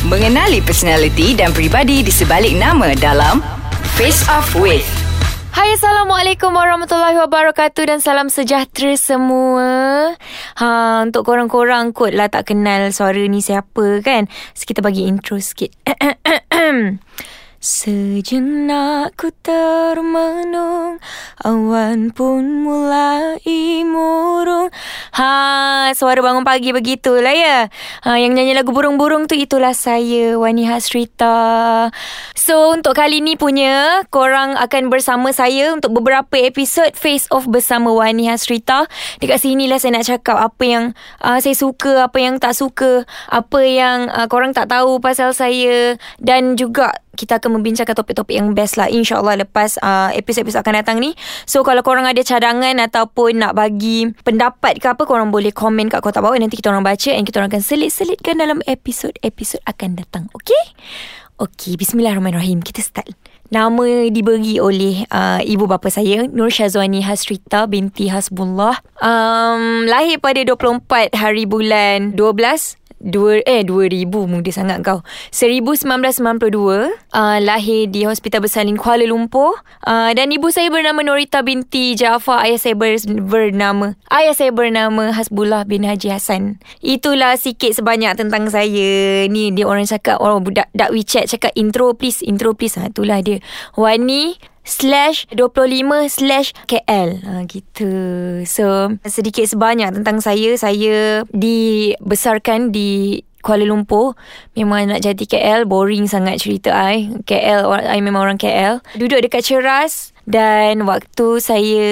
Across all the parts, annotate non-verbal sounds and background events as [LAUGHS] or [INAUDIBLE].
Mengenali personaliti dan pribadi di sebalik nama dalam Face Off With. Hai Assalamualaikum warahmatullahi wabarakatuh Dan salam sejahtera semua. Ha, Untuk korang-korang kot lah tak kenal suara ni siapa kan? Kita bagi intro sikit [CLEARS THROAT] [COUGHS] Sejenak ku termenung Awan pun mulai murung. Ha, suara bangun pagi begitulah ya. Ha, Yang nyanyi lagu burung-burung tu itulah saya Wani Hasrita. So untuk kali ni punya Korang akan bersama saya Untuk beberapa episod Face Off bersama Wani Hasrita. Dekat sini lah saya nak cakap Apa yang uh, saya suka Apa yang tak suka Apa yang uh, korang tak tahu pasal saya. Dan juga kita akan membincangkan topik-topik yang best lah. InsyaAllah lepas uh, episod-episod akan datang ni. So kalau korang ada cadangan Ataupun nak bagi pendapat ke apa Korang boleh komen kat kotak bawah. Nanti kita orang baca And kita orang akan selit-selitkan dalam episod-episod akan datang. Okay? Okay, bismillahirrahmanirrahim. Kita start. Nama diberi oleh uh, ibu bapa saya Nur Syazwani Hasrita binti Hasbullah. Um, Lahir pada 24 hari bulan 12 Dua, eh 2000 muda sangat kau. 1992 uh, Lahir di Hospital Bersalin Kuala Lumpur. Uh, Dan ibu saya bernama Norita binti Jaafar Ayah saya ber, bernama Ayah saya bernama Hasbullah bin Haji Hassan. Itulah sikit sebanyak tentang saya. Ni dia orang cakap Orang budak dak WeChat cakap intro please Intro please. Ha, Itulah dia. Wani slash 25 slash KL ha, gitu. So sedikit sebanyak tentang saya. Saya dibesarkan di Kuala Lumpur. Memang nak jadi KL Boring sangat cerita I. KL I memang orang KL Duduk dekat Ceras dan waktu saya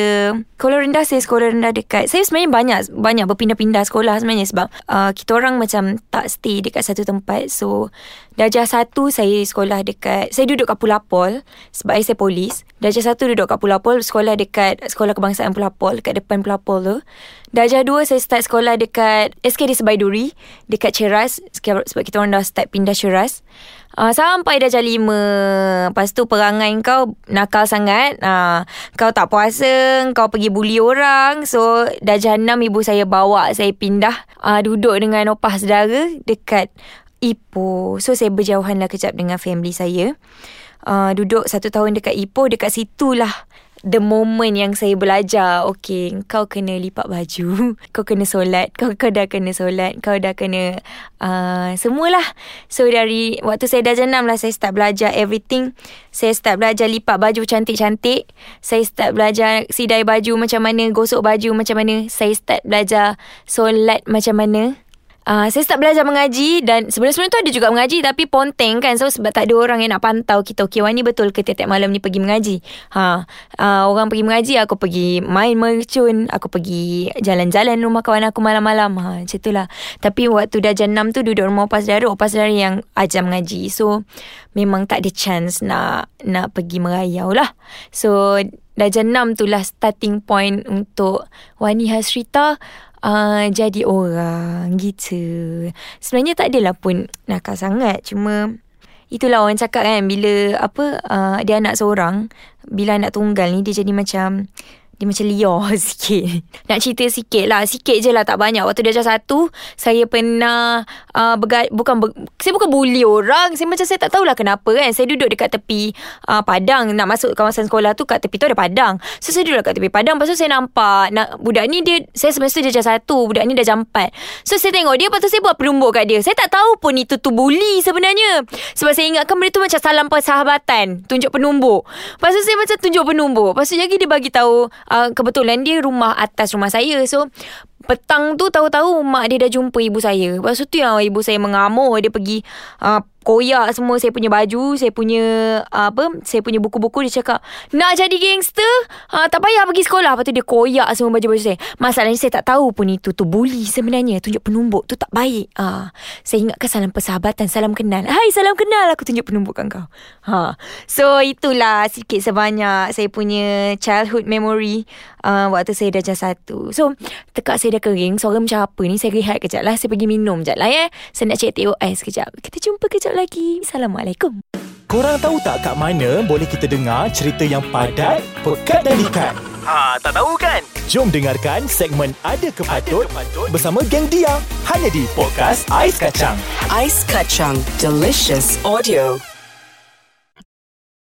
Sekolah rendah saya sekolah rendah dekat Saya sebenarnya banyak Banyak berpindah-pindah sekolah sebenarnya Sebab uh, kita orang macam tak stay dekat satu tempat. So Darjah satu saya sekolah dekat Saya duduk kat Pulapol Sebab saya polis. Darjah satu duduk kat Pulapol Sekolah dekat Sekolah Kebangsaan Pulapol Dekat depan Pulapol tu. Darjah dua saya start sekolah dekat SKD Sebaiduri Dekat Ceras Sebab kita orang dah start pindah Ceras Uh, sampai dah jam lima. Lepas tu perangai kau nakal sangat. Uh, Kau tak puasa Kau pergi bully orang. So dah jam enam ibu saya bawa Saya pindah uh, Duduk dengan opah saudara Dekat Ipoh. So saya berjauhan lah kejap dengan family saya. Uh, Duduk satu tahun dekat Ipoh Dekat situlah the moment yang saya belajar okay kau kena lipat baju [LAUGHS] kau kena solat kau, kau dah kena solat kau dah kena uh, semualah. So dari waktu saya dah jenam lah saya start belajar everything. Saya start belajar lipat baju cantik-cantik. Saya start belajar sidai baju macam mana gosok baju macam mana. Saya start belajar solat macam mana Uh, saya start belajar mengaji dan sebelum-sebelum tu ada juga mengaji tapi ponteng kan. So sebab tak ada orang yang nak pantau kita okey Wani betul ke tiap-tiap malam ni pergi mengaji? Ha uh, orang pergi mengaji aku pergi main mercun aku pergi jalan-jalan rumah kawan aku malam-malam. Ha macam itulah tapi waktu dah jam 6 tu duduk rumah opas saudara opas saudara yang ajar mengaji. So memang tak ada chance nak nak pergi merayau lah. So dah 6 tu lah starting point untuk Wani Hasrita uh, jadi orang gitu. Sebenarnya tak adalah pun nakal sangat. Cuma itulah orang cakap kan bila apa uh, dia anak seorang. Bila anak tunggal ni dia jadi macam dia macam liar [LAUGHS] sikit. Nak cerita sikit lah. Sikit je lah tak banyak. Waktu dia satu, saya pernah uh, berga- bukan ber- saya bukan bully orang. Saya macam saya tak tahulah kenapa kan. Saya duduk dekat tepi uh, padang. Nak masuk kawasan sekolah tu kat tepi tu ada padang. So saya duduk dekat tepi padang. Lepas tu saya nampak nak, budak ni dia, saya semasa dia jam satu. Budak ni dah jam empat. So saya tengok dia. Lepas tu saya buat penumbuk kat dia. Saya tak tahu pun itu tu bully sebenarnya. Sebab saya ingatkan benda tu macam salam persahabatan. Tunjuk penumbuk. Lepas tu saya macam tunjuk penumbuk. Lepas tu lagi dia bagi tahu uh, kebetulan dia rumah atas rumah saya. So petang tu tahu-tahu mak dia dah jumpa ibu saya. Lepas tu yang ibu saya mengamuk. Dia pergi uh, koyak semua saya punya baju, saya punya apa, saya punya buku-buku dia cakap, "Nak jadi gangster? Uh, tak payah pergi sekolah." Lepas tu dia koyak semua baju-baju saya. Masalahnya saya tak tahu pun itu tu bully sebenarnya. Tunjuk penumbuk tu tak baik. Uh, saya ingatkan salam persahabatan, salam kenal. Hai, salam kenal. Aku tunjuk penumbuk kat kau. Ha. So itulah sikit sebanyak saya punya childhood memory uh, waktu saya dah jam satu. So tekak saya dah kering, suara macam apa ni? Saya rehat kejap lah. Saya pergi minum kejap lah ya. Saya nak cek TOS kejap. Kita jumpa kejap lagi. Assalamualaikum. Korang tahu tak kat mana boleh kita dengar cerita yang padat, pekat dan ikan? Ha, tak tahu kan? Jom dengarkan segmen Ada Kepatut, bersama geng Dia hanya di podcast Ais Kacang. Ais Kacang. Delicious audio.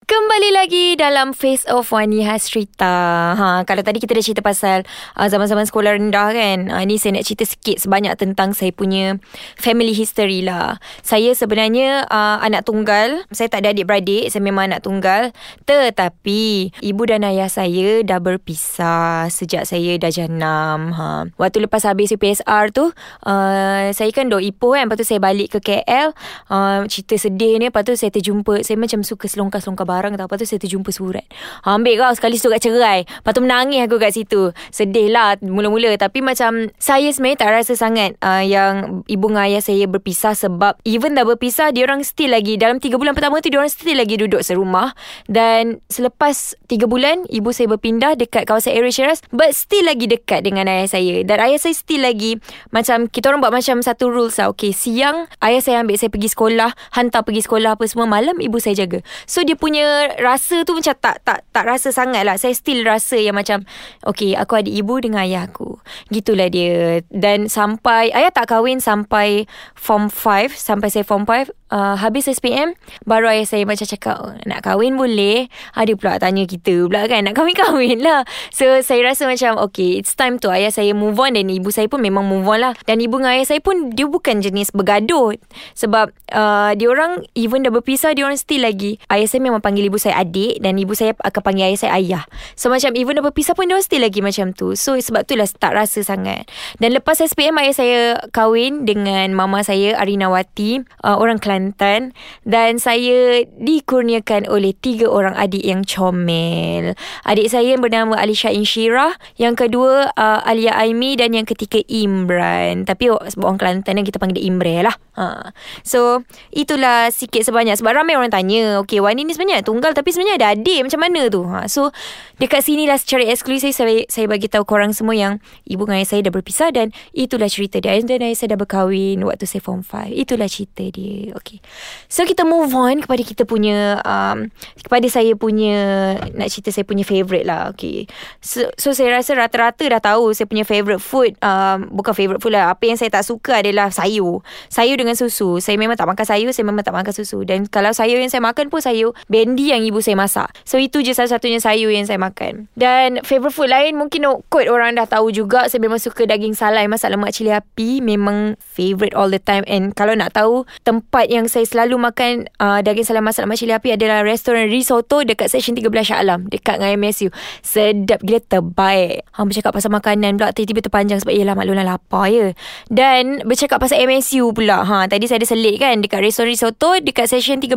Kembali lagi dalam Face of Wani Hasrita. Ha, kalau tadi kita dah cerita pasal uh, zaman-zaman sekolah rendah kan. Uh, ni saya nak cerita sikit sebanyak tentang saya punya family history lah. Saya sebenarnya uh, anak tunggal. Saya tak ada adik-beradik. Saya memang anak tunggal. Tetapi ibu dan ayah saya dah berpisah sejak saya dah jenam. Ha. Waktu lepas habis UPSR tu, uh, saya kan dok Ipoh kan. Lepas tu saya balik ke KL. Uh, cerita sedih ni. Lepas tu saya terjumpa. Saya macam suka selongkar-selongkar barang Lepas tu saya terjumpa surat ha, Ambil kau sekali surat cerai. Lepas tu menangis aku kat situ. Sedih lah mula-mula. Tapi macam Saya sebenarnya tak rasa sangat uh, Yang ibu dan ayah saya berpisah Sebab even dah berpisah Diorang still lagi Dalam 3 bulan pertama tu Diorang still lagi duduk serumah. Dan selepas 3 bulan Ibu saya berpindah Dekat kawasan area Shiraz But still lagi dekat dengan ayah saya. Dan ayah saya still lagi Macam Kita orang buat macam satu rules lah. Okay siang Ayah saya ambil saya pergi sekolah Hantar pergi sekolah apa semua Malam ibu saya jaga. So dia punya rasa tu macam tak tak tak rasa sangat lah. Saya still rasa yang macam okay, aku ada ibu dengan ayah aku. Gitulah dia. Dan sampai ayah tak kahwin sampai form 5, sampai saya form 5, uh, habis SPM baru ayah saya macam cakap oh, nak kahwin boleh. Ada pula tanya kita pula kan nak kahwin-kahwin lah. So saya rasa macam okay it's time tu ayah saya move on. Dan ibu saya pun memang move on lah. Dan ibu dengan ayah saya pun dia bukan jenis bergaduh. Sebab uh, dia orang even dah berpisah dia orang still lagi. Ayah saya memang panggil ibu saya adik dan ibu saya akan panggil ayah saya ayah. So macam even dah berpisah pun dia orang still lagi macam tu. So sebab tu lah tak rasa sangat. Dan lepas SPM ayah saya kahwin dengan mama saya Arinawati. Uh, orang Kelantan Kelantan dan saya dikurniakan oleh tiga orang adik yang comel. Adik saya yang bernama Alisha Inshira, yang kedua uh, Alia Aimi dan yang ketiga Imran. Tapi sebab orang Kelantan kita panggil dia Imre lah. Ha. So itulah sikit sebanyak sebab ramai orang tanya, okey Wani ni sebenarnya tunggal tapi sebenarnya ada adik macam mana tu? Ha. So dekat sini lah secara eksklusif saya saya bagi tahu korang semua yang ibu dan ayah saya dah berpisah dan itulah cerita dia. Dan ayah saya dah berkahwin waktu saya form 5. Itulah cerita dia. Okey. Okay. So kita move on kepada kita punya um, kepada saya punya nak cerita saya punya favourite lah. Okay. So, so saya rasa rata-rata dah tahu saya punya favourite food um, bukan favourite food lah. Apa yang saya tak suka adalah sayur. Sayur dengan susu. Saya memang tak makan sayur, saya memang tak makan susu. Dan kalau sayur yang saya makan pun sayur bendi yang ibu saya masak. So itu je salah-satunya sayur yang saya makan. Dan favourite food lain mungkin kot orang dah tahu juga saya memang suka daging salai masak lemak cili api. Memang favourite all the time. And kalau nak tahu tempat yang yang saya selalu makan uh, daging salam masak lemak cili api adalah restoran risotto dekat section 13 Shah Alam dekat dengan MSU. Sedap gila terbaik. Hang bercakap pasal makanan pula tiba-tiba terpanjang sebab ialah maklumlah lapar ya. Dan bercakap pasal MSU pula. Ha tadi saya ada selit kan dekat restoran risotto dekat section 13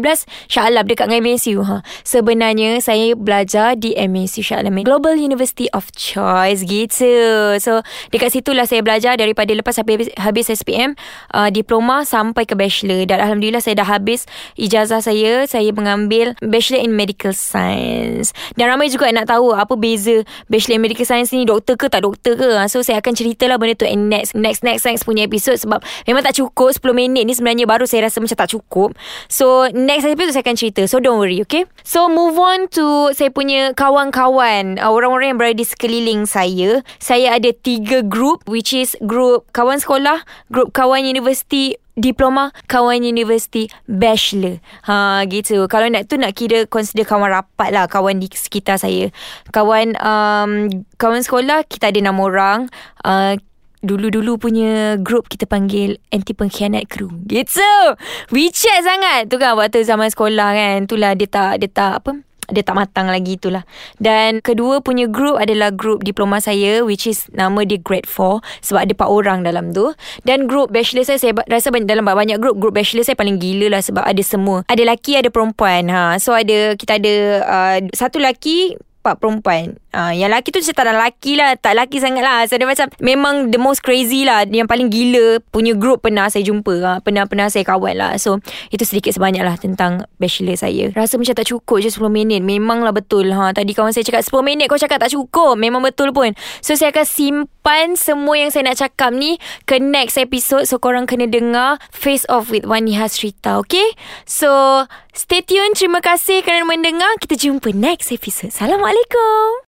Shah Alam dekat dengan MSU. Ha sebenarnya saya belajar di MSU Shah Alam Global University of Choice gitu. So dekat situlah saya belajar daripada lepas habis habis SPM uh, diploma sampai ke bachelor dan alhamdulillah Alhamdulillah saya dah habis ijazah saya. Saya mengambil Bachelor in Medical Science. Dan ramai juga nak tahu apa beza Bachelor in Medical Science ni doktor ke tak doktor ke. So saya akan ceritalah benda tu in next next next next punya episode sebab memang tak cukup 10 minit ni sebenarnya baru saya rasa macam tak cukup. So next episode saya akan cerita. So don't worry okay. So move on to saya punya kawan-kawan uh, orang-orang yang berada di sekeliling saya. Saya ada tiga group which is group kawan sekolah, group kawan universiti diploma kawan universiti bachelor ha gitu kalau nak tu nak kira consider kawan rapat lah kawan di sekitar saya kawan um, kawan sekolah kita ada enam orang uh, Dulu-dulu punya group kita panggil anti pengkhianat kru. Gitu. WeChat sangat. Tu kan waktu zaman sekolah kan. Itulah dia tak, dia tak apa dia tak matang lagi itulah. Dan kedua punya group adalah group diploma saya which is nama dia grade 4 sebab ada 4 orang dalam tu. Dan group bachelor saya saya rasa dalam banyak group group bachelor saya paling gila lah sebab ada semua. Ada lelaki ada perempuan. Ha. So ada kita ada uh, satu lelaki empat perempuan. Uh, yang lelaki tu saya tak ada lelaki lah. Tak lelaki sangat lah. So dia macam memang the most crazy lah. Yang paling gila punya group pernah saya jumpa. Uh, Pernah-pernah saya kawan lah. So itu sedikit sebanyak lah tentang bachelor saya. Rasa macam tak cukup je 10 minit. Memanglah betul. Ha. Tadi kawan saya cakap 10 minit kau cakap tak cukup. Memang betul pun. So saya akan simpan semua yang saya nak cakap ni ke next episode. So korang kena dengar Face Off with Wani Hasrita. Okay? So stay tune. Terima kasih kerana mendengar. Kita jumpa next episode. Assalamualaikum. Assalamualaikum.